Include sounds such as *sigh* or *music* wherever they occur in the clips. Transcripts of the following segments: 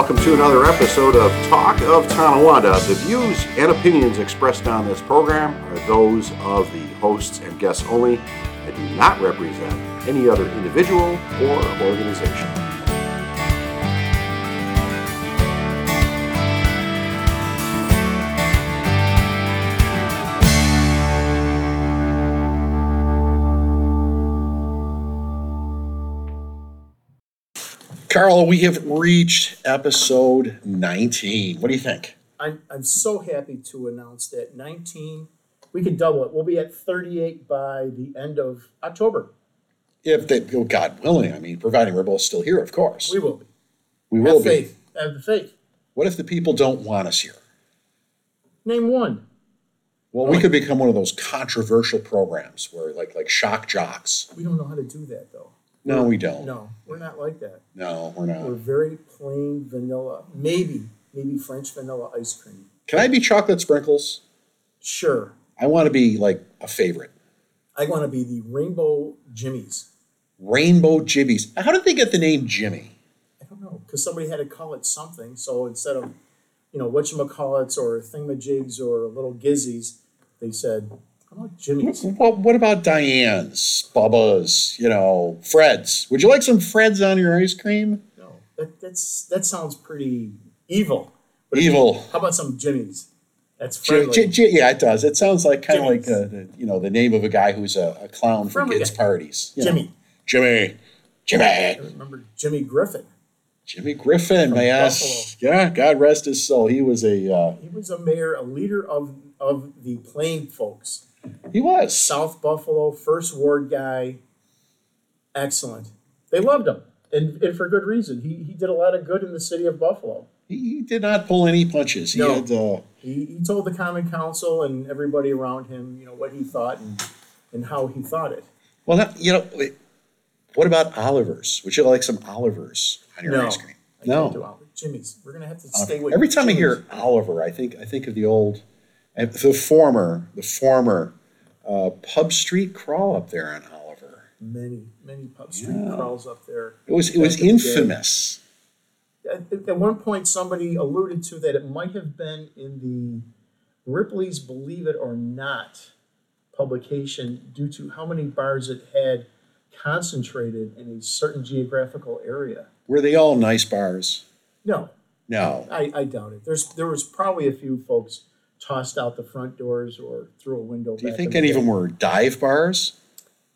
welcome to another episode of Talk of Tonawanda. The views and opinions expressed on this program are those of the hosts and guests only and do not represent any other individual or organization. Carl, we have reached episode 19. What do you think? I'm, I'm so happy to announce that 19, we can double it. We'll be at 38 by the end of October. If they, oh, God willing, I mean, providing we're both still here, of course. We will be. We will Have be. faith. Have the faith. What if the people don't want us here? Name one. Well, we could become one of those controversial programs where, like, like shock jocks. We don't know how to do that though. No, we don't. No, we're not like that. No, we're not. We're not. very plain vanilla. Maybe, maybe French vanilla ice cream. Can I be chocolate sprinkles? Sure. I want to be like a favorite. I want to be the rainbow Jimmy's. Rainbow Jibbies. How did they get the name Jimmy? I don't know, because somebody had to call it something. So instead of, you know, whatchamacallits or thingamajigs or little gizzies, they said, how about Jimmy's? Well, what about Diane's, Bubba's, you know, Fred's? Would you like some Fred's on your ice cream? No, that, that's, that sounds pretty evil. But if you- Evil. How about some Jimmy's? That's friendly. J- J- yeah, it does. It sounds like kind of like Jimmy's. uh, the, you know the name of a guy who's a, a clown for Friendly kids' guy. parties. you know. Jimmy. Jimmy, Jimmy, I remember Jimmy Griffin. Jimmy Griffin. From Yes, yeah. God rest his soul. He was a uh, He was a mayor, a leader of, of the plain folks. He was. South Buffalo, first ward guy. Excellent. They loved him. And, and for good reason. He, he did a lot of good in the city of Buffalo. He, he did not pull any punches. He No. had. Uh, He, he told the Common Council and everybody around him, you know, what he thought and, and how he thought it. well, that, you know. wait, What about Olivers? Would you like some Olivers on your No. ice cream? I No. Jimmy's. We're gonna have to Uh, stay with Every time I hear Oliver, I think I think of the old, uh, the former, the former uh, Pub Street crawl up there on Oliver. many, many pub street Yeah. crawls up there. It was it was Back in the day. infamous. At, at one point, somebody alluded to that it might have been in the Ripley's Believe It or Not publication due to how many bars it had concentrated in a certain geographical area. Were they all nice bars? No, No. I, I doubt it. There's there was probably a few folks tossed out the front doors or through a window. Do you back think in any the of them day. were dive bars?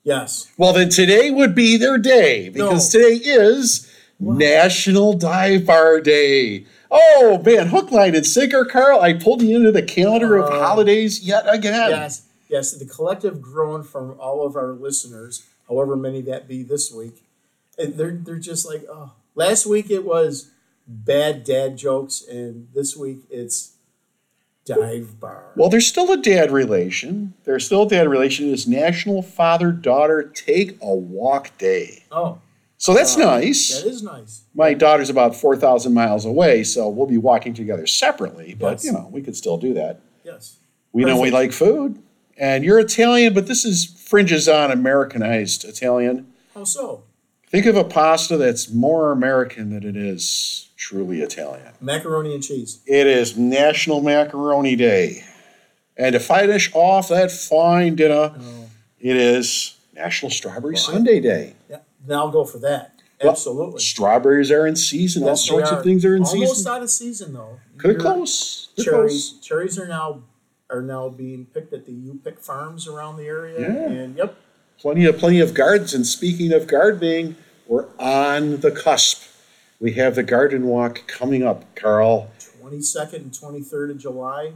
Yes. Well, then today would be their day because No. today is National Dive Bar Day. Oh man, hook, line, and sinker, Carl. I pulled you into the calendar of Oh. holidays yet again. Yes, yes. The collective groan from all of our listeners, however many that be this week, and they're they're just like, oh. Last week it was bad dad jokes, and this week it's dive bar. Well, there's still a dad relation. There's still a dad relation. It's National Father Daughter Take a Walk Day. oh, So that's uh, nice. That is nice. My daughter's about 4,000 miles away, so we'll be walking together separately, but Yes. you know, we could still do that. Yes. We know we like food. And you're Italian, but this is fringes on Americanized Italian. How so? Think of a pasta that's more American than it is truly Italian. Macaroni and cheese. It is National Macaroni Day. And to finish off that fine dinner, Oh, it is National Strawberry Well, Sundae Day. yeah. Then I'll go for that. Well, Absolutely. Strawberries are in season. All Yes, they sorts are. of things are in Almost season. Almost out of season though. You're- close. Cherries close. cherries are now are now being picked at the U Pick farms around the area. Yeah. And yep, Plenty of plenty of gardens. And speaking of gardening, we're on the cusp. We have the garden walk coming up, Carl. twenty second and twenty third of July.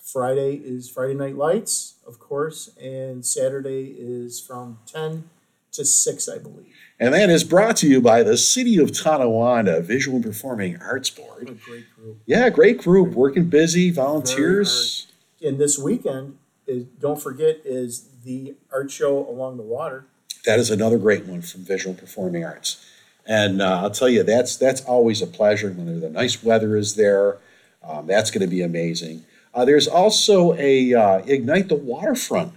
Friday is Friday Night Lights, of course, and Saturday is from ten to six, I believe. And that is brought to you by the City of Tonawanda Visual and Performing Arts What a Board. great group. Yeah, great group, working busy, volunteers. And this weekend is don't forget is the art show along the water. That is another great one from Visual Performing Arts. And uh, I'll tell you, that's that's always a pleasure when the nice weather is there. Um, that's going to be amazing. Uh, there's also a uh, Ignite the Waterfront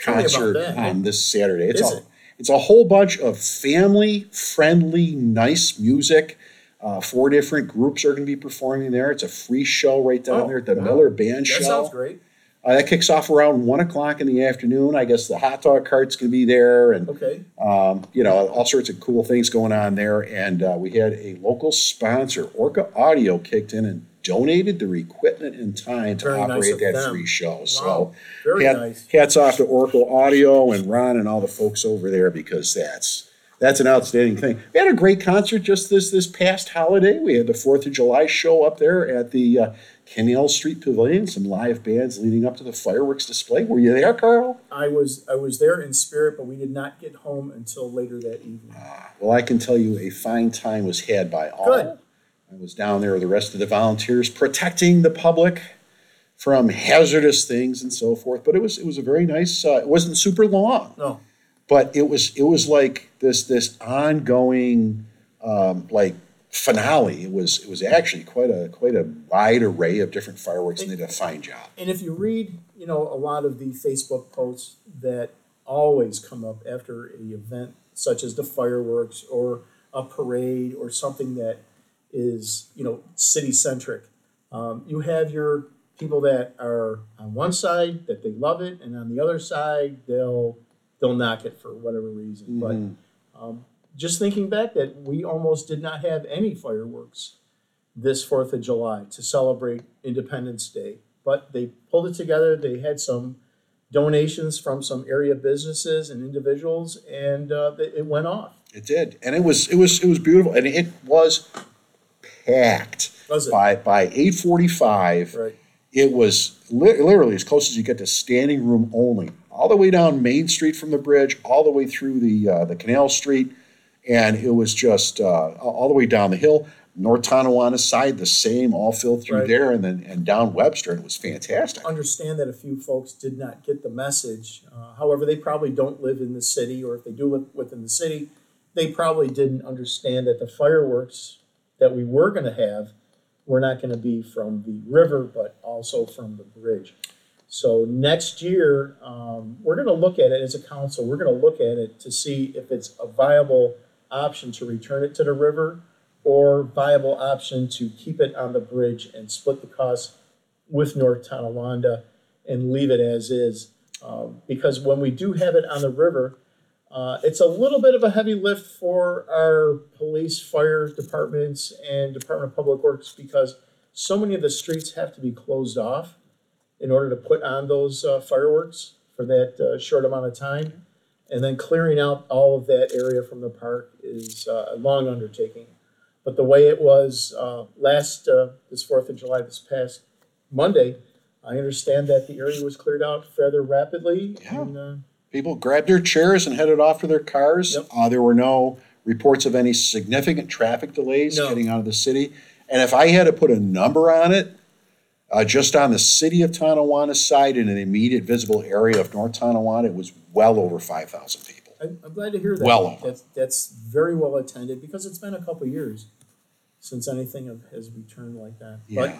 Tell me about concert that. on this Saturday. It's Is a, it? it's a whole bunch of family friendly, nice music. Uh, four different groups are going to be performing there. It's a free show right down Oh, there at the wow. Miller Band That Show. sounds great. Uh, that kicks off around one o'clock in the afternoon. I guess the hot dog cart's going to be there, and Okay. um, you know all sorts of cool things going on there. And uh, we had a local sponsor, Orca Audio, kicked in and donated their equipment and time to Very nice operate of that them. free show. So Wow. Very hat- nice. hats off to Orca Audio and Ron and all the folks over there because that's that's an outstanding thing. We had a great concert just this this past holiday. We had the Fourth of July show up there at the uh, Canal Street Pavilion. Some live bands leading up to the fireworks display. Were you there, Carl? I was I was there in spirit, but we did not get home until later that evening. Well, I can tell you a fine time was had by all. Good. I was down there with the rest of the volunteers protecting the public from hazardous things and so forth. But it was it was a very nice. Uh, it wasn't super long. No, but it was it was like this this ongoing um, like finale. It was it was actually quite a quite a wide array of different fireworks, and they did a fine job. and if you read, you know, a lot of the Facebook posts that always come up after a event such as the fireworks or a parade or something that is, you know, city centric. Um, you have your people that are on one side that they love it, and on the other side they'll they'll knock it for whatever reason. But um, just thinking back that we almost did not have any fireworks this Fourth of July to celebrate Independence Day, but they pulled it together. They had some donations from some area businesses and individuals, and uh, it it went off. It did, and it was it was it was beautiful, and it was packed Was it? by by eight forty five. Right. It was li- literally as close as you get to standing room only, all the way down Main Street from the bridge, all the way through the uh, the Canal Street, and it was just uh, all the way down the hill. North Tonawanda side, the same, all filled through Right. there, and then and down Webster, and it was fantastic. I Understand that a few folks did not get the message. Uh, however, they probably don't live in the city, or if they do live within the city, they probably didn't understand that the fireworks that we were going to have were not going to be from the river, but also from the bridge. So next year, um, we're going to look at it as a council. We're going to look at it to see if it's a viable option to return it to the river or viable option to keep it on the bridge and split the cost with North Tonawanda and leave it as is. Um, because when we do have it on the river, uh, it's a little bit of a heavy lift for our police, fire departments, and Department of Public Works because so many of the streets have to be closed off in order to put on those uh, fireworks for that uh, short amount of time. And then clearing out all of that area from the park is uh, a long undertaking. But the way it was uh, last, uh, this Fourth of July, this past Monday, I understand that the area was cleared out rather rapidly. Yeah. And, uh, People grabbed their chairs and headed off to their cars. Yep. Uh, there were no reports of any significant traffic delays No. getting out of the city. And if I had to put a number on it, uh, just on the city of Tonawanda side in an immediate visible area of North Tonawanda, it was well over 5,000 people. I, I'm glad to hear that. Well over. That's, that's very well attended because it's been a couple years since anything has returned like that. But Yeah.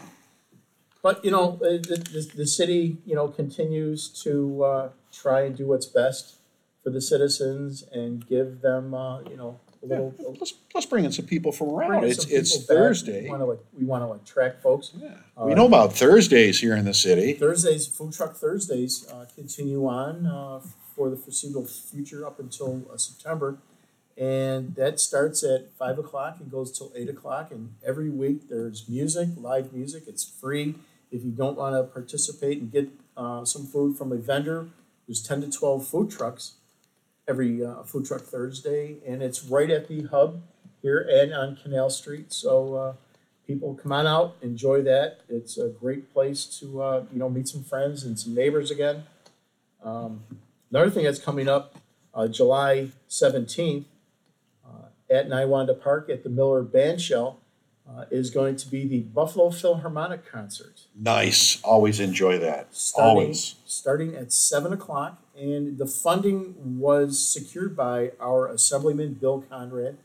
But, you know, uh, the, the, the city, you know, continues to, uh, try and do what's best for the citizens and give them, uh, you know, a Yeah, little. let's, let's bring in some people from around. It's, some it's people back. Thursday. We wanna, like, we wanna attract folks. Yeah. We know about Thursdays here in the city. Thursdays, Food Truck Thursdays, uh, continue on, uh, for the foreseeable future up until, uh, September. And that starts at five o'clock and goes till eight o'clock, and every week there's music, live music, it's free. If you don't wanna participate and get, uh, some food from a vendor, there's ten to twelve food trucks every, uh, Food Truck Thursday, and it's right at the hub here and on Canal Street, so, uh, people come on out, enjoy that. It's a great place to, uh, you know, meet some friends and some neighbors again. Um, another thing that's coming up, uh, July seventeenth, uh, at Niawanda Park at the Miller Band Shell, uh, is going to be the Buffalo Philharmonic Concert. Nice. Always enjoy that. Starting, Always. starting at seven o'clock, and the funding was secured by our Assemblyman Bill Conrad.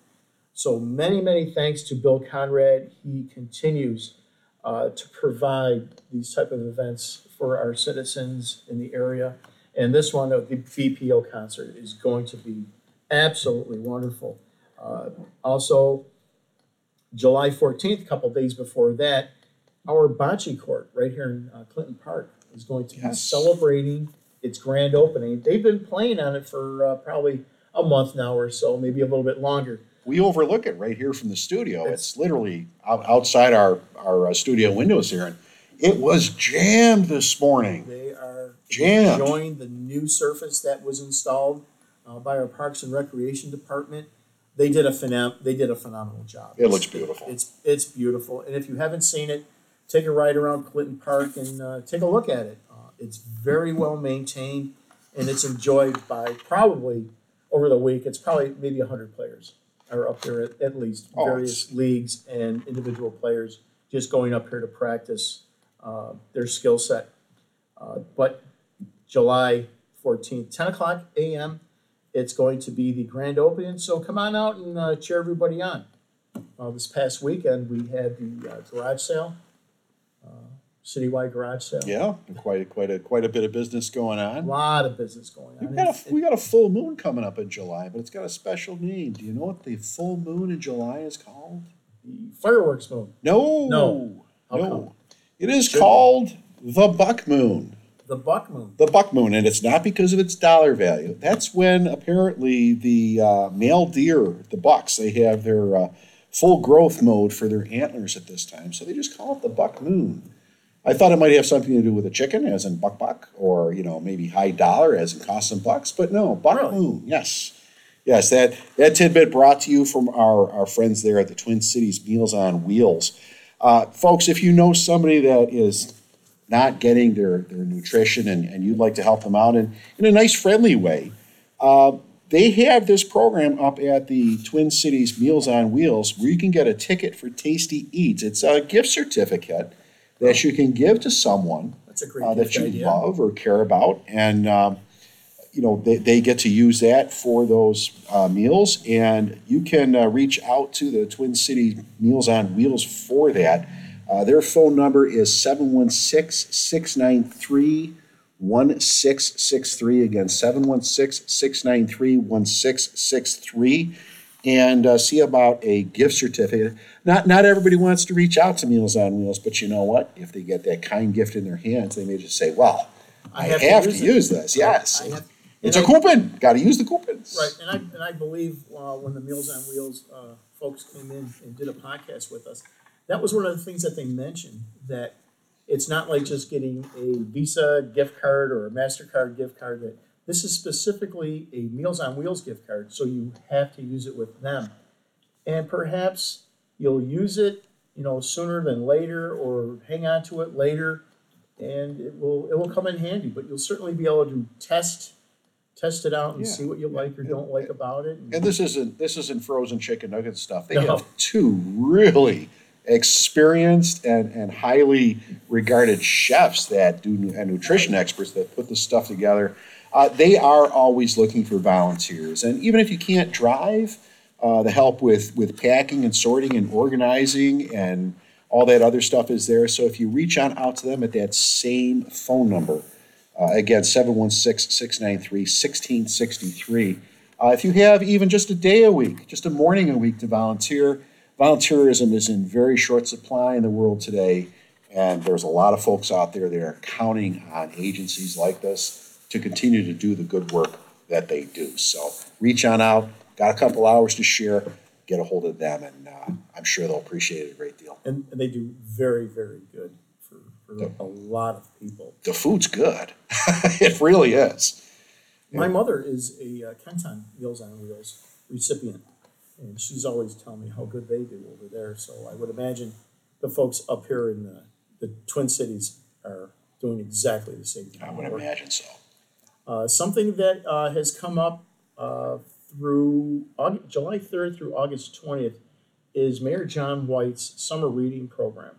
So many, many thanks to Bill Conrad. He continues uh, to provide these type of events for our citizens in the area. And this one, the BPO concert, is going to be absolutely wonderful. Uh, also, July fourteenth, a couple days before that, our bocce court right here in uh, Clinton Park is going to be Yes. celebrating its grand opening. They've been playing on it for uh, probably a month now or so, maybe a little bit longer. We overlook it right here from the studio. It's literally outside our, our uh, studio windows here. And it was jammed this morning. They Jammed. enjoying the new surface that was installed uh, by our Parks and Recreation Department. They did a phenom- they did a phenomenal job. It looks beautiful. It's it's beautiful, and if you haven't seen it, take a ride around Clinton Park and uh, take a look at it. Uh, it's very well maintained, and it's enjoyed by probably over the week. It's probably maybe hundred players are up there at, at least Oh, various leagues and individual players just going up here to practice uh, their skill set. Uh, but July fourteenth, ten o'clock a.m. It's going to be the grand opening, so come on out and uh, cheer everybody on. Uh, this past weekend, we had the uh, garage sale, uh, citywide garage sale. Yeah, quite a, quite a quite a bit of business going on. A on. lot of business going We've on. got And- a, we got a full moon coming up in July, but it's got a special name. Do you know what the full moon in July is called? the fireworks moon, No, No. How no. It is Should be. called the buck moon. The buck moon. The buck moon, and it's not because of its dollar value. That's when apparently the uh, male deer, the bucks, they have their uh, full growth mode for their antlers at this time, so they just call it the buck moon. I thought it might have something to do with a chicken, as in buck buck, or you know maybe high dollar, as in cost some bucks, but no, buck Really? moon. Yes, yes. That that tidbit brought to you from our our friends there at the Twin Cities Meals on Wheels, uh, folks. If you know somebody that is not getting their, their nutrition and, and you'd like to help them out in, in a nice, friendly way, uh, they have this program up at the Twin Cities Meals on Wheels where you can get a ticket for Tasty Eats. It's a gift certificate that you can give to someone That's a great uh, that you idea. love or care about. And, um, you know, they, they get to use that for those uh, meals. And you can uh, reach out to the Twin Cities Meals on Wheels for that. Uh, their phone number is 716 693 1663. Again, 716 693 1663. And uh, see about a gift certificate. Not, not everybody wants to reach out to Meals on Wheels, but you know what? If they get that kind gift in their hands, they may just say, well, I have, to, it. use this. Yes. I have- it's a I- coupon. Got to use the coupons. Right, and I, and I believe, uh, when the Meals on Wheels, uh, folks came in and did a podcast with us, that was one of the things that they mentioned, that it's not like just getting a Visa gift card or a MasterCard gift card, that this is specifically a Meals on Wheels gift card, so you have to use it with them. And perhaps you'll use it, you know, sooner than later, or hang on to it later, and it will, it will come in handy, but you'll certainly be able to test, test it out and Yeah. see what you like or don't like about it. And this isn't this isn't frozen chicken nugget stuff. They No. have two really experienced and, and highly regarded chefs that do and nutrition experts that put this stuff together. Uh, they are always looking for volunteers, and even if you can't drive, uh, the help with with packing and sorting and organizing and all that other stuff is there. So if you reach on out to them at that same phone number, uh, again, 716 693 1663. Uh, if you have even just a day a week, just a morning a week to volunteer, volunteerism is in very short supply in the world today. And there's a lot of folks out there that are counting on agencies like this to continue to do the good work that they do. So reach on out, got a couple hours to share, get a hold of them, and uh, I'm sure they'll appreciate it a great deal. And and they do very, very good for, for a lot of people. The food's good, *laughs* it really is. My mother is a uh, Kenton Meals on Wheels recipient, and she's always telling me how good they do over there. So I would imagine the folks up here in the, the Twin Cities are doing exactly the same thing. I would imagine so. Uh, something that uh, has come up uh, through August, July 3rd through August 20th is Mayor John White's summer reading program.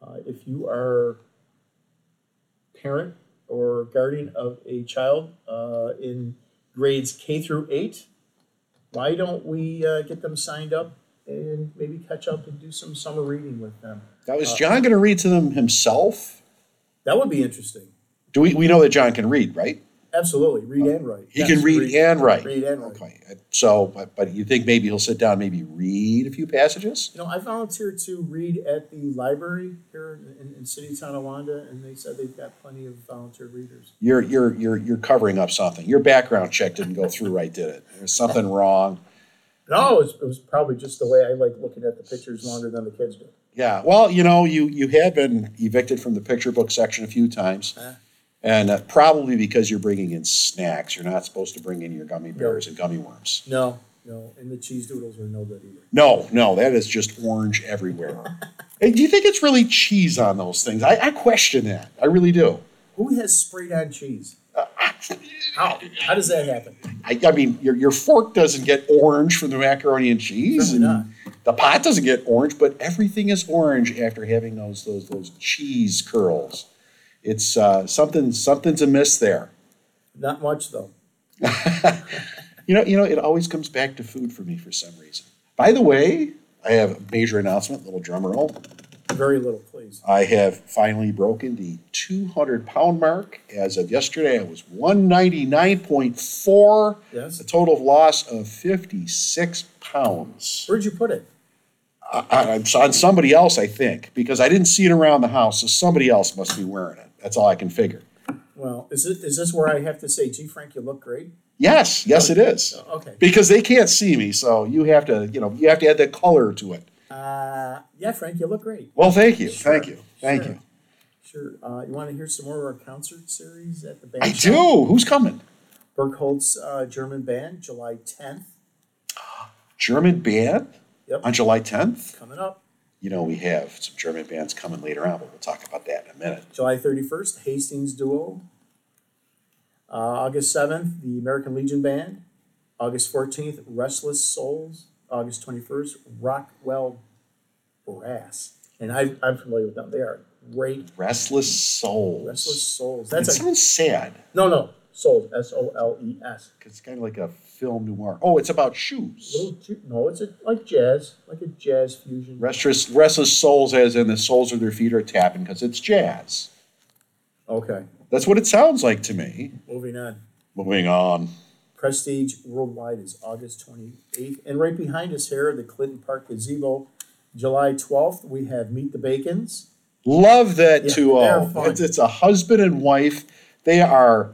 Uh, if you are parent or guardian of a child uh, in grades K through 8, why don't we uh, get them signed up and maybe catch up and do some summer reading with them? Now, is John going to read to them himself? That would be interesting. Do we, we know that John can read, right? Absolutely, read and write. He Yes, can read and write. Read and write. Okay, uh, so, but, but you think maybe he'll sit down, maybe read a few passages? You know, I volunteered to read at the library here in, in City of Tonawanda, and they said they've got plenty of volunteer readers. You're, you're, you're, you're covering up something. Your background check didn't go through right, did it? There's something *laughs* wrong. No, it was, it was probably just the way I like looking at the pictures longer than the kids do. Yeah, well, you know, you, you have been evicted from the picture book section a few times. Uh-huh. And uh, probably because you're bringing in snacks. You're not supposed to bring in your gummy bears and gummy worms. No, no, and the cheese doodles are no good either. No, no, that is just orange everywhere. *laughs* Hey, do you think it's really cheese on those things? I, I question that. I really do. Who has sprayed on cheese? *laughs* How? How does that happen? I, I mean, your, your fork doesn't get orange from the macaroni and cheese. Certainly and The pot doesn't get orange, but everything is orange after having those those those cheese curls. It's uh, something something's amiss there. Not much though. *laughs* You know, you know, it always comes back to food for me for some reason. By the way, I have a major announcement, little drum roll. Very little, please. I have finally broken the 200 pound mark. As of yesterday, I was 199.4, Yes. a total of loss of 56 pounds. Where'd you put it? I, I, on somebody else, I think, because I didn't see it around the house, so somebody else must be wearing it. That's all I can figure. Well, is it is this where I have to say, "Gee, Frank, you look great"? Yes, yes, it is. Oh, Okay. Because they can't see me, so you have to, you know, you have to add that color to it. Uh, yeah, Frank, you look great. Well, thank you, Sure, thank you, thank sure. you. Sure. Uh, you want to hear some more of our concert series at the band? I shop? do. Who's coming? Burkholtz uh, German Band, July 10th, German band Yep. on July 10th. coming up. You know, we have some German bands coming later on, but we'll talk about that in a minute. July 31st, Hastings Duo. Uh, August 7th, the American Legion Band. August 14th, Restless Souls. August 21st, Rockwell Brass. And I, I'm familiar with them. They are great. Restless Souls. Restless Souls. That That's a sounds sad. no, no. Souls. S O L E S. 'cause It's kind of like a film noir. Oh, it's about shoes. Little ju- No, it's a, like jazz, like a jazz fusion. Restless, restless souls, as in the soles of their feet are tapping because it's jazz. Okay, That's what it sounds like to me. moving on. Moving on. Prestige Worldwide is August 28th. And right behind us here, the Clinton Park Gazebo, July 12th, we have Meet the Bacons. Love that Yeah, they're Oh, fun. it's, it's a husband and wife. They are,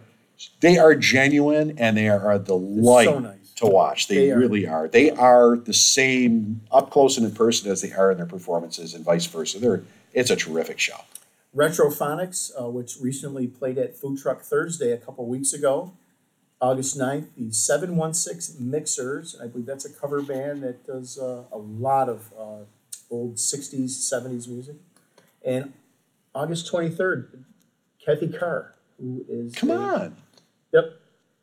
they are genuine and they are a delight so nice. to watch. They, They really are. They are the same up close and in person as they are in their performances, and vice versa. They're it's a terrific show. Retrophonics, uh, which recently played at Food Truck Thursday a couple weeks ago. August 9th, the 716 Mixers. I believe that's a cover band that does uh, a lot of uh, old 60s, 70s music. And August 23rd, Kathy Carr, who is. Come a- on.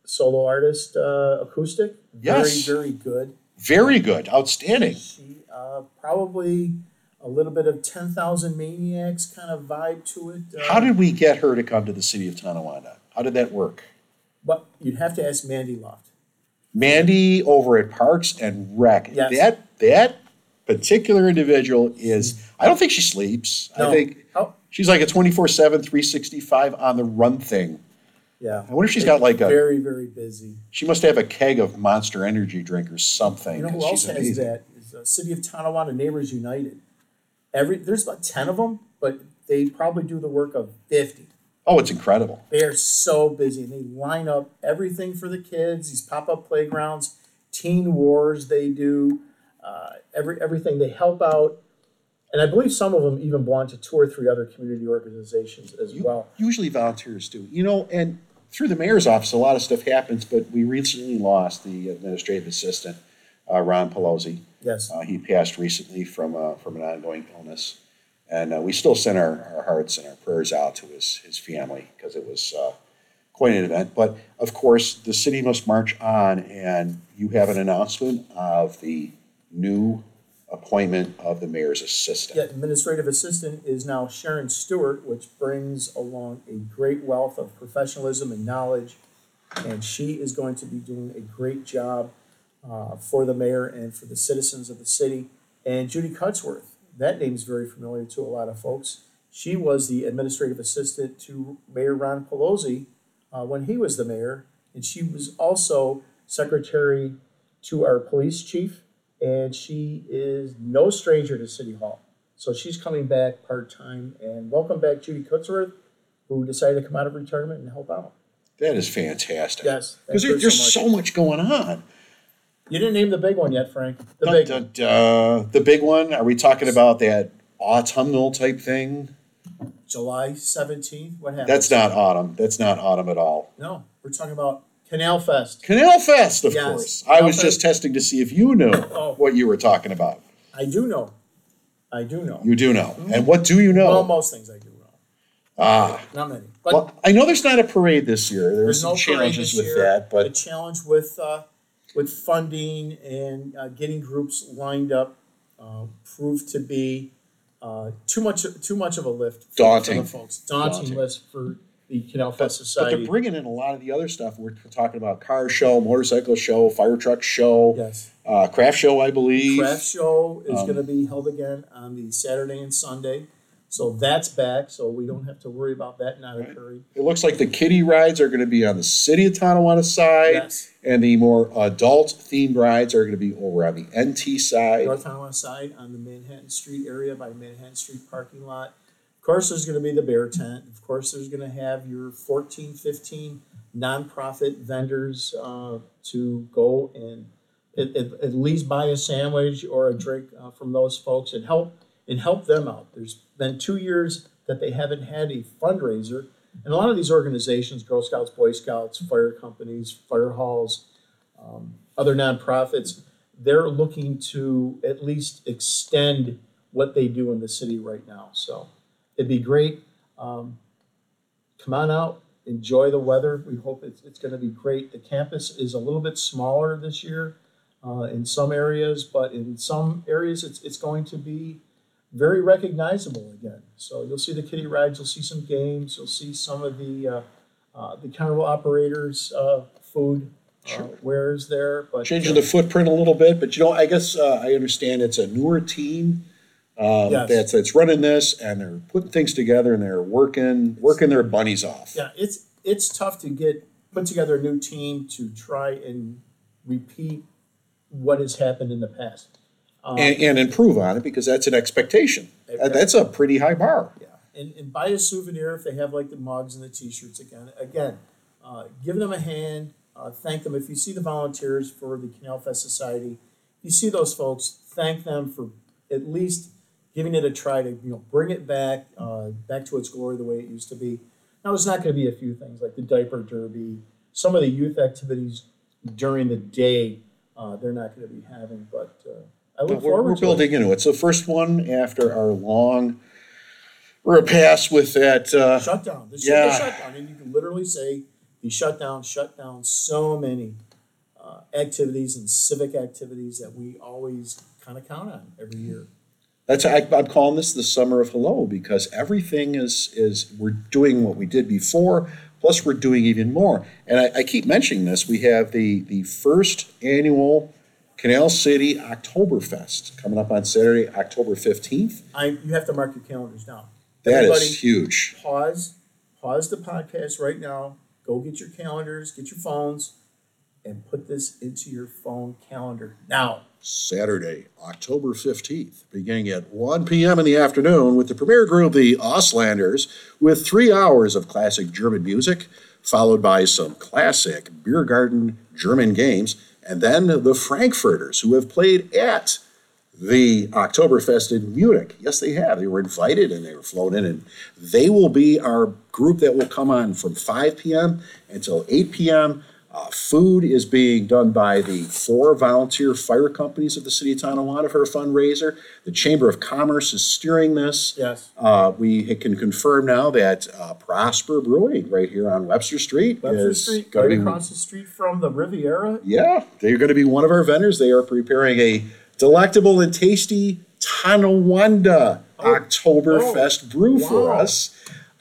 Solo artist, uh, acoustic. Yes. Very, very good. very good, outstanding. She uh, probably a little bit of 10,000 Maniacs kind of vibe to it. Uh, How did we get her to come to the city of Tonawanda? How did that work? But you'd have to ask Mandy Loft. Mandy over at Parks and Rec. Yes. That that particular individual is. I don't think she sleeps. I No. think Oh, she's like a 24/7, 365 on the run thing. Yeah. I wonder if she's got like a. Very, very busy. She must have a keg of Monster Energy drink or something. You know who else she's has amazing. that? Is uh, City of Tonawanda Neighbors United. Every There's about 10 of them, but they probably do the work of 50. Oh, it's incredible. They are so busy and they line up everything for the kids, these pop up playgrounds, teen wars they do, uh, every everything. They help out. And I believe some of them even belong to two or three other community organizations as You- well. Usually volunteers do. You know, and through the mayor's office, a lot of stuff happens, but we recently lost the administrative assistant, uh, Ron Pilozzi. Yes. Uh, he passed recently from, uh, from an ongoing illness. And uh, we still send our, our hearts and our prayers out to his, his family because it was uh, quite an event. But of course, the city must march on, and you have an announcement of the new appointment of the mayor's assistant. Yeah, administrative assistant is now Sharon Stewart, which brings along a great wealth of professionalism and knowledge. And she is going to be doing a great job uh, for the mayor and for the citizens of the city. And Judy Cutsworth, that name's very familiar to a lot of folks. She was the administrative assistant to Mayor Ron Pilozzi uh, when he was the mayor, and she was also secretary to our police chief, and she is no stranger to City Hall. So she's coming back part time, and welcome back Judy Kutzworth, who decided to come out of retirement and help out. That is fantastic. Yes, Because her there's so so much going on. You didn't name the big one yet, Frank. The Dun, big dun, one. The big one, are we talking about that autumnal type thing? July seventeenth. What happened? That's not autumn. That's not autumn at all. No, we're talking about Canal Fest. Canal Fest, of Yes. course. I Canal was just Fest. testing to see if you knew *laughs* Oh. what you were talking about. I do know. I do know. You do know. And what do you know? Well, most things I do know. ah, Not many. But well, I know there's not a parade this year. There's there's some no parade challenges this with year. that, the but challenge with uh, with funding and uh, getting groups lined up uh, proved to be uh, too much too much of a lift for, Daunting. for the folks. Daunting, Daunting. list for the Canal Fest but Society. they're bringing in a lot of the other stuff. We're talking about car show, motorcycle show, fire truck show, yes. uh, craft show, I believe. Craft show is Um, going to be held again on the Saturday and Sunday. So that's back, so we don't have to worry about that not Right. occurring. It looks like the kiddie rides are going to be on the city of Tonawanda side, Yes, and the more adult themed rides are going to be over on the NT side. North Tonawanda side on the Manhattan Street area by Manhattan Street parking lot. Of course, there's going to be the bear tent. Of course, there's going to have your 14, 15 nonprofit vendors uh, to go and at, at, at least buy a sandwich or a drink uh, from those folks and help and help them out. There's been two years that they haven't had a fundraiser, and a lot of these organizations, Girl Scouts, Boy Scouts, fire companies, fire halls, um, other nonprofits, they're looking to at least extend what they do in the city right now. So it'd be great. Um, come on out, enjoy the weather. We hope it's, it's going to be great. The campus is a little bit smaller this year uh, in some areas, but in some areas it's, it's going to be very recognizable again. So you'll see the kiddie rides, you'll see some games, you'll see some of the uh, uh, the carnival operators' uh, food uh, Sure. wares there. But Changing the footprint a little bit, but you know, I guess uh, I understand it's a newer team um, Yes. that's that's running this, and they're putting things together, and they're working working their bunnies off. Yeah, it's it's tough to get put together a new team to try and repeat what has happened in the past. Um, And, and improve on it because that's an expectation. That- That's a pretty high bar. yeah, and, and buy a souvenir if they have like the mugs and the T-shirts again. Again, uh, give them a hand. Uh, thank them if you see the volunteers for the Canal Fest Society. If you see those folks, thank them for at least giving it a try to you know bring it back uh, back to its glory the way it used to be. Now it's not going to be a few things like the diaper derby, some of the youth activities during the day. Uh, they're not going to be having, but uh, I look But we're, forward we're building into it. So first one after our long repass with that. Uh. Shutdown. The, Yeah. the shutdown, and you can literally say the shutdown shut down so many uh, activities and civic activities that we always kind of count on every year. That's I, I'm calling this the summer of hello because everything is is we're doing what we did before, plus we're doing even more. And I, I keep mentioning this. We have the the first annual Canal City Oktoberfest coming up on Saturday, October fifteenth. I you have to mark your calendars now. That Everybody- is huge. pause, pause the podcast right now. Go get your calendars, get your phones, and put this into your phone calendar now. Saturday, October 15th, beginning at 1 p.m. in the afternoon with the premier group, the Auslanders, with three hours of classic German music, followed by some classic beer garden German games, and then the Frankfurters, who have played at the Oktoberfest in Munich. Yes, they have. They were invited and they were flown in, and they will be our group that will come on from 5 p.m. until 8 p.m. Uh, food is being done by the four volunteer fire companies of the city of Tonawanda for a fundraiser. The Chamber of Commerce is steering this. Yes. Uh, we can confirm now that uh, Prosper Brewing right here on Webster Street Webster is Street, going right be across the street from the Riviera. yeah, they're going to be one of our vendors. They are preparing a delectable and tasty Tonawanda Oh. Oktoberfest brew for us.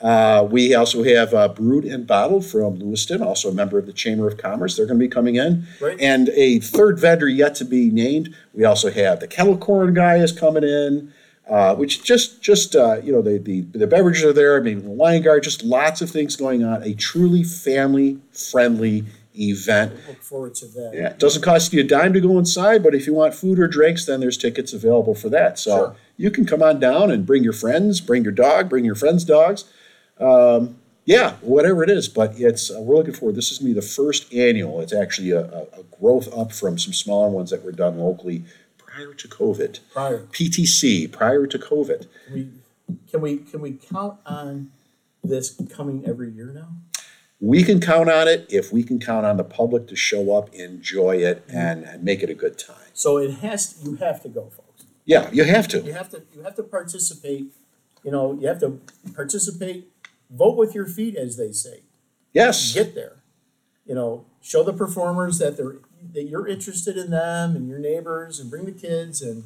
Uh, we also have uh, Brewed and Bottled from Lewiston, also a member of the Chamber of Commerce. They're going to be coming in. Great. And a third vendor yet to be named. We also have the Kettle Corn guy is coming in. uh, which just just uh, you know the, the the beverages are there. I mean, the wine guard, just lots of things going on. A truly family friendly event. Look forward to that. Yeah, it doesn't cost you a dime to go inside, but if you want food or drinks, then there's tickets available for that. So Sure. you can come on down and bring your friends, bring your dog, bring your friends' dogs. Um, yeah, whatever it is, but it's uh, we're looking forward. This is gonna be the first annual. It's actually a, a, a growth up from some smaller ones that were done locally prior to COVID. Prior, PTC prior to COVID. we, can we, can we count on this coming every year now? We can count on it if we can count on the public to show up, enjoy it, and, and make it a good time. So it has, you have to go, folks. Yeah, you have to. You have to, you have to participate, you know, you have to participate, vote with your feet, as they say. Yes. Get there. You know, show the performers that they're, that you're interested in them and your neighbors and bring the kids and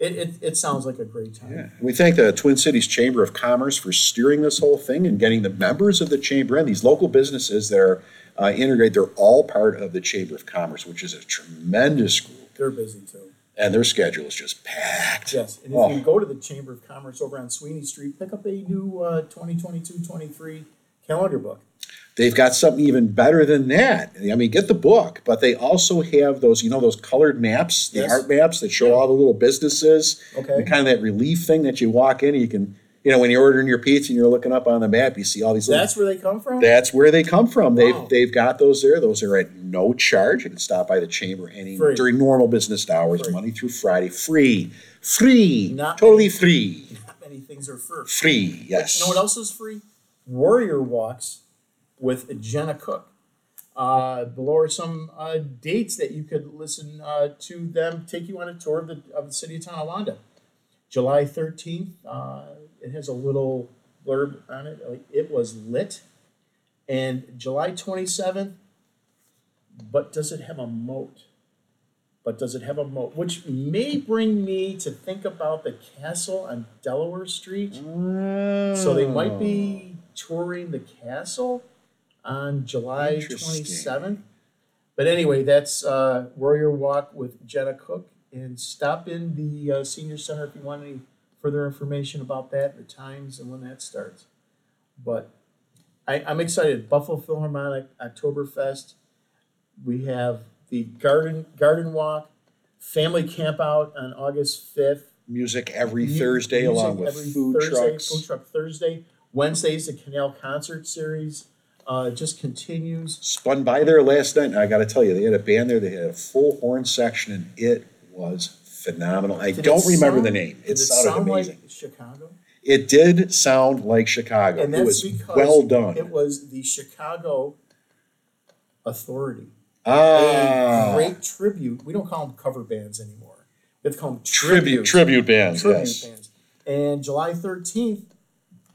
it, it, it sounds like a great time. Yeah. We thank the Twin Cities Chamber of Commerce for steering this whole thing and getting the members of the chamber and These local businesses that are uh, integrated, they're all part of the Chamber of Commerce, which is a tremendous group. They're busy too. And their schedule is just packed. Yes, and if Oh. you go to the Chamber of Commerce over on Sweeney Street, pick up a new uh, 2022-23 calendar book. They've got something even better than that. I mean, get the book, but they also have those, you know, those colored maps, the Yes. art maps that show all the little businesses. Okay. And kind of that relief thing that you walk in and you can, you know, when you're ordering your pizza and you're looking up on the map, you see all these little That's where they come from. That's where they come from. They've Wow. they've got those there. Those are at no charge. You can stop by the chamber any Free. during normal business hours, Free. Monday through Friday, free, free, Not totally many- free, Not many things are free. free. Yes. You know what else is free? Warrior walks with Jenna Cook. Uh, below are some uh, dates that you could listen uh, to them take you on a tour of the, of the city of Tonawanda. July 13th, uh, it has a little blurb on it. like, It was lit. And July 27th, but does it have a moat? But does it have a moat? Which may bring me to think about the castle on Delaware Street. So they might be touring the castle on July twenty seventh. But anyway, that's uh, Warrior Walk with Jenna Cook, and stop in the uh, senior center if you want any further information about that, the times and when that starts. But I, I'm excited. Buffalo Philharmonic Oktoberfest. We have the garden garden walk, family camp out on August fifth. music every Mu- Thursday music along with every food Thursday, trucks. Food truck Thursday. Wednesday's the Canal Concert Series. Uh, just continues. Spun by there last night, and I got to tell you, they had a band there. They had a full horn section, and it was phenomenal. I Did it don't remember sound- the name. Did It sounded sound amazing. like Chicago? it did sound like Chicago. And it that's was because well done. it was the Chicago Authority. ah, A great tribute. We don't call them cover bands anymore. We have to call them tribute tribute bands. tribute yes. bands. And July 13th,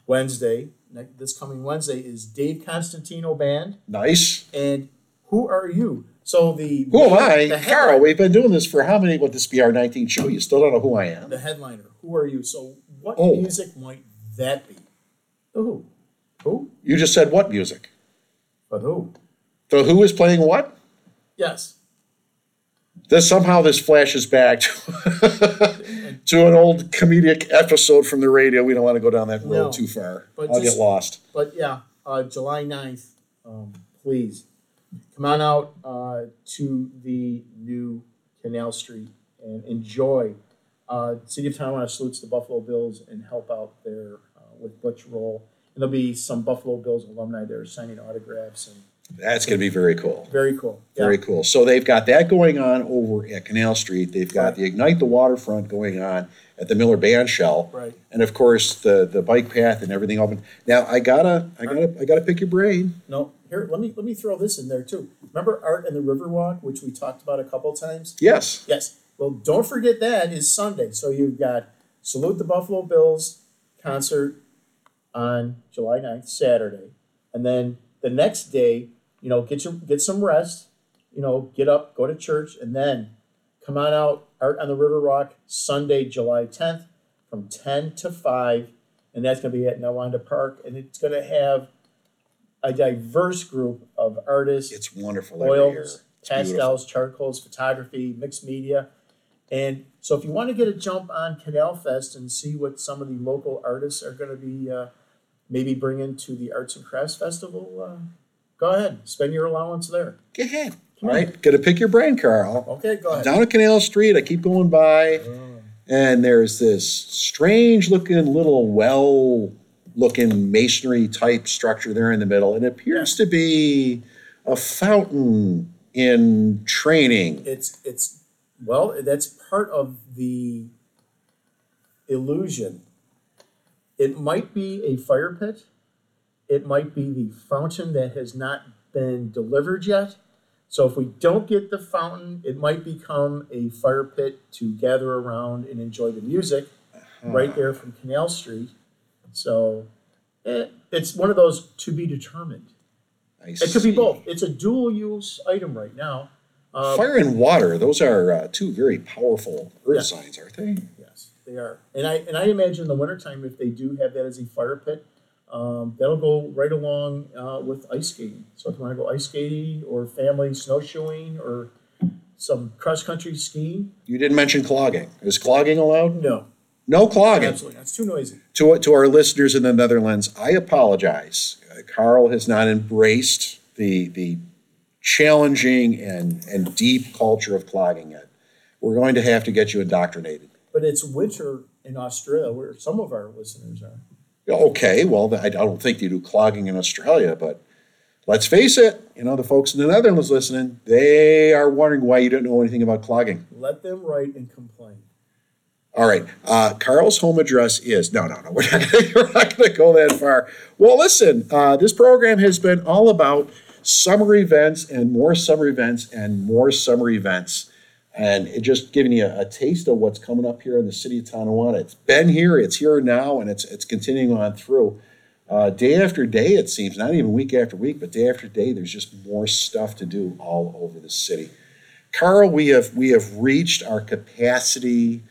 Wednesday, ne- this coming Wednesday, is Dave Constantino Band. Nice. And who are you? So the Who am I? the Carl, headliner- we've been doing this for how many? would this be our 19th show? You still don't know who I am. the headliner. Who are you? So what Oh. music might that be? The Who? Who? You just said what music? But who? So Who is playing what? Yes. This somehow this flashes back to, *laughs* to an old comedic episode from the radio. We don't want to go down that road No. too far. But I'll just- get lost. But yeah, uh, July 9th, um, please come on out uh, to the new Canal Street and enjoy. Uh, City of Tonawanda salutes the Buffalo Bills and help out there uh, with Butch Rolle. And there'll be some Buffalo Bills alumni there signing autographs and That's going to be very cool. very cool. Yeah. Very cool. So they've got that going on over at Canal Street. They've got the Ignite the Waterfront going on at the Miller Band Shell. Right. And of course the the bike path and everything open. Now I gotta I gotta I gotta pick your brain. No, here let me let me throw this in there too. Remember Art and the Riverwalk, which we talked about a couple times? Yes. Yes. Well, don't forget that is Sunday. So you've got Salute the Buffalo Bills concert on July 9th, Saturday. And then the next day, you know, get your get some rest, you know, get up, go to church, and then come on out Art on the River Rock Sunday, July 10th from 10 to 5. And that's gonna be at Niawanda Park. And it's gonna have a diverse group of artists It's wonderful every year. oils, It's beautiful. pastels, charcoals, photography, mixed media, And so if you want to get a jump on Canal Fest and see what some of the local artists are going to be uh, maybe bringing to the Arts and Crafts Festival, uh, go ahead, spend your allowance there. Go ahead. All right, gotta pick your brain, Carl. Okay, go ahead. Down at Canal Street, I keep going by, and there's this strange looking little well looking masonry type structure there in the middle. It appears to be a fountain in training. It's it's well, that's part of the illusion. It might be a fire pit. It might be the fountain that has not been delivered yet. So if we don't get the fountain, it might become a fire pit to gather around and enjoy the music uh-huh. right there from Canal Street. So eh, it's one of those to be determined. I It could be see. both. It's a dual use item right now. Uh, Fire and water, those are uh, two very powerful earth signs, aren't they? Yes, they are. And I and I imagine in the wintertime, if they do have that as a fire pit, um, that'll go right along uh, with ice skating. So if you want to go ice skating or family snowshoeing or some cross country skiing, You didn't mention clogging. Is clogging allowed? no, No clogging. absolutely, it's too noisy. to, to our listeners in the Netherlands, I apologize. Uh, Carl has not embraced the, the challenging and, and deep culture of clogging yet. We're going to have to get you indoctrinated. But it's winter in Australia, where some of our listeners are. Okay, well, I don't think you do clogging in Australia, but let's face it, you know, the folks in the Netherlands listening, they are wondering why you don't know anything about clogging. Let them write and complain. All right. Uh, Carl's home address is no, no, no. *laughs* We're not going to go that far. Well, listen. Uh, this program has been all about summer events and more summer events and more summer events, and it just giving you a, a taste of what's coming up here in the city of Tonawanda. It's been here, it's here now, and it's it's continuing on through. Uh, day after day, it seems, not even week after week, but day after day, there's just more stuff to do all over the city. Carl, we have we have reached our capacity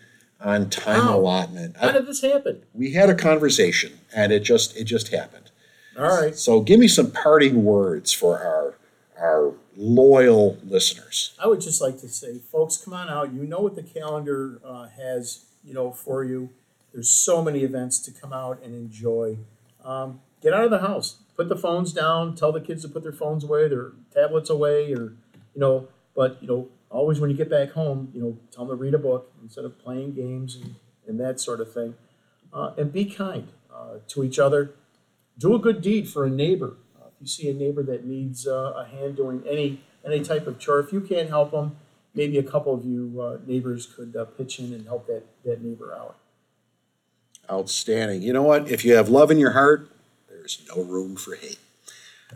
on time allotment. How I- did this happen? we had a conversation, and it just it just happened. All right. So, give me some parting words for our our loyal listeners. I would just like to say, folks, come on out. You know what the calendar uh, has, you know, for you. There's so many events to come out and enjoy. Um, get out of the house. Put the phones down. Tell the kids to put their phones away, their tablets away, or you know. But you know, always when you get back home, you know, tell them to read a book instead of playing games and, and that sort of thing. Uh, and be kind uh, to each other. Do a good deed for a neighbor. Uh, if you see a neighbor that needs uh, a hand doing any any type of chore, if you can't help them, maybe a couple of you uh, neighbors could uh, pitch in and help that that neighbor out. Outstanding. You know what? If you have love in your heart, there's no room for hate.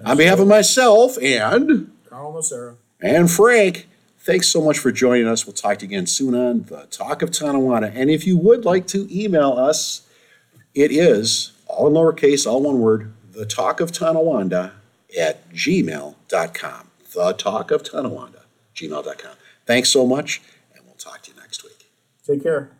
On behalf of myself and Carl Nocera. and Frank, thanks so much for joining us. We'll talk to you again soon on the Talk of Tonawanda. And if you would like to email us, it is all in lowercase, all one word, the talk of Tonawanda at gmail.com. The talk of Tonawanda, gmail.com. Thanks so much, and we'll talk to you next week. Take care.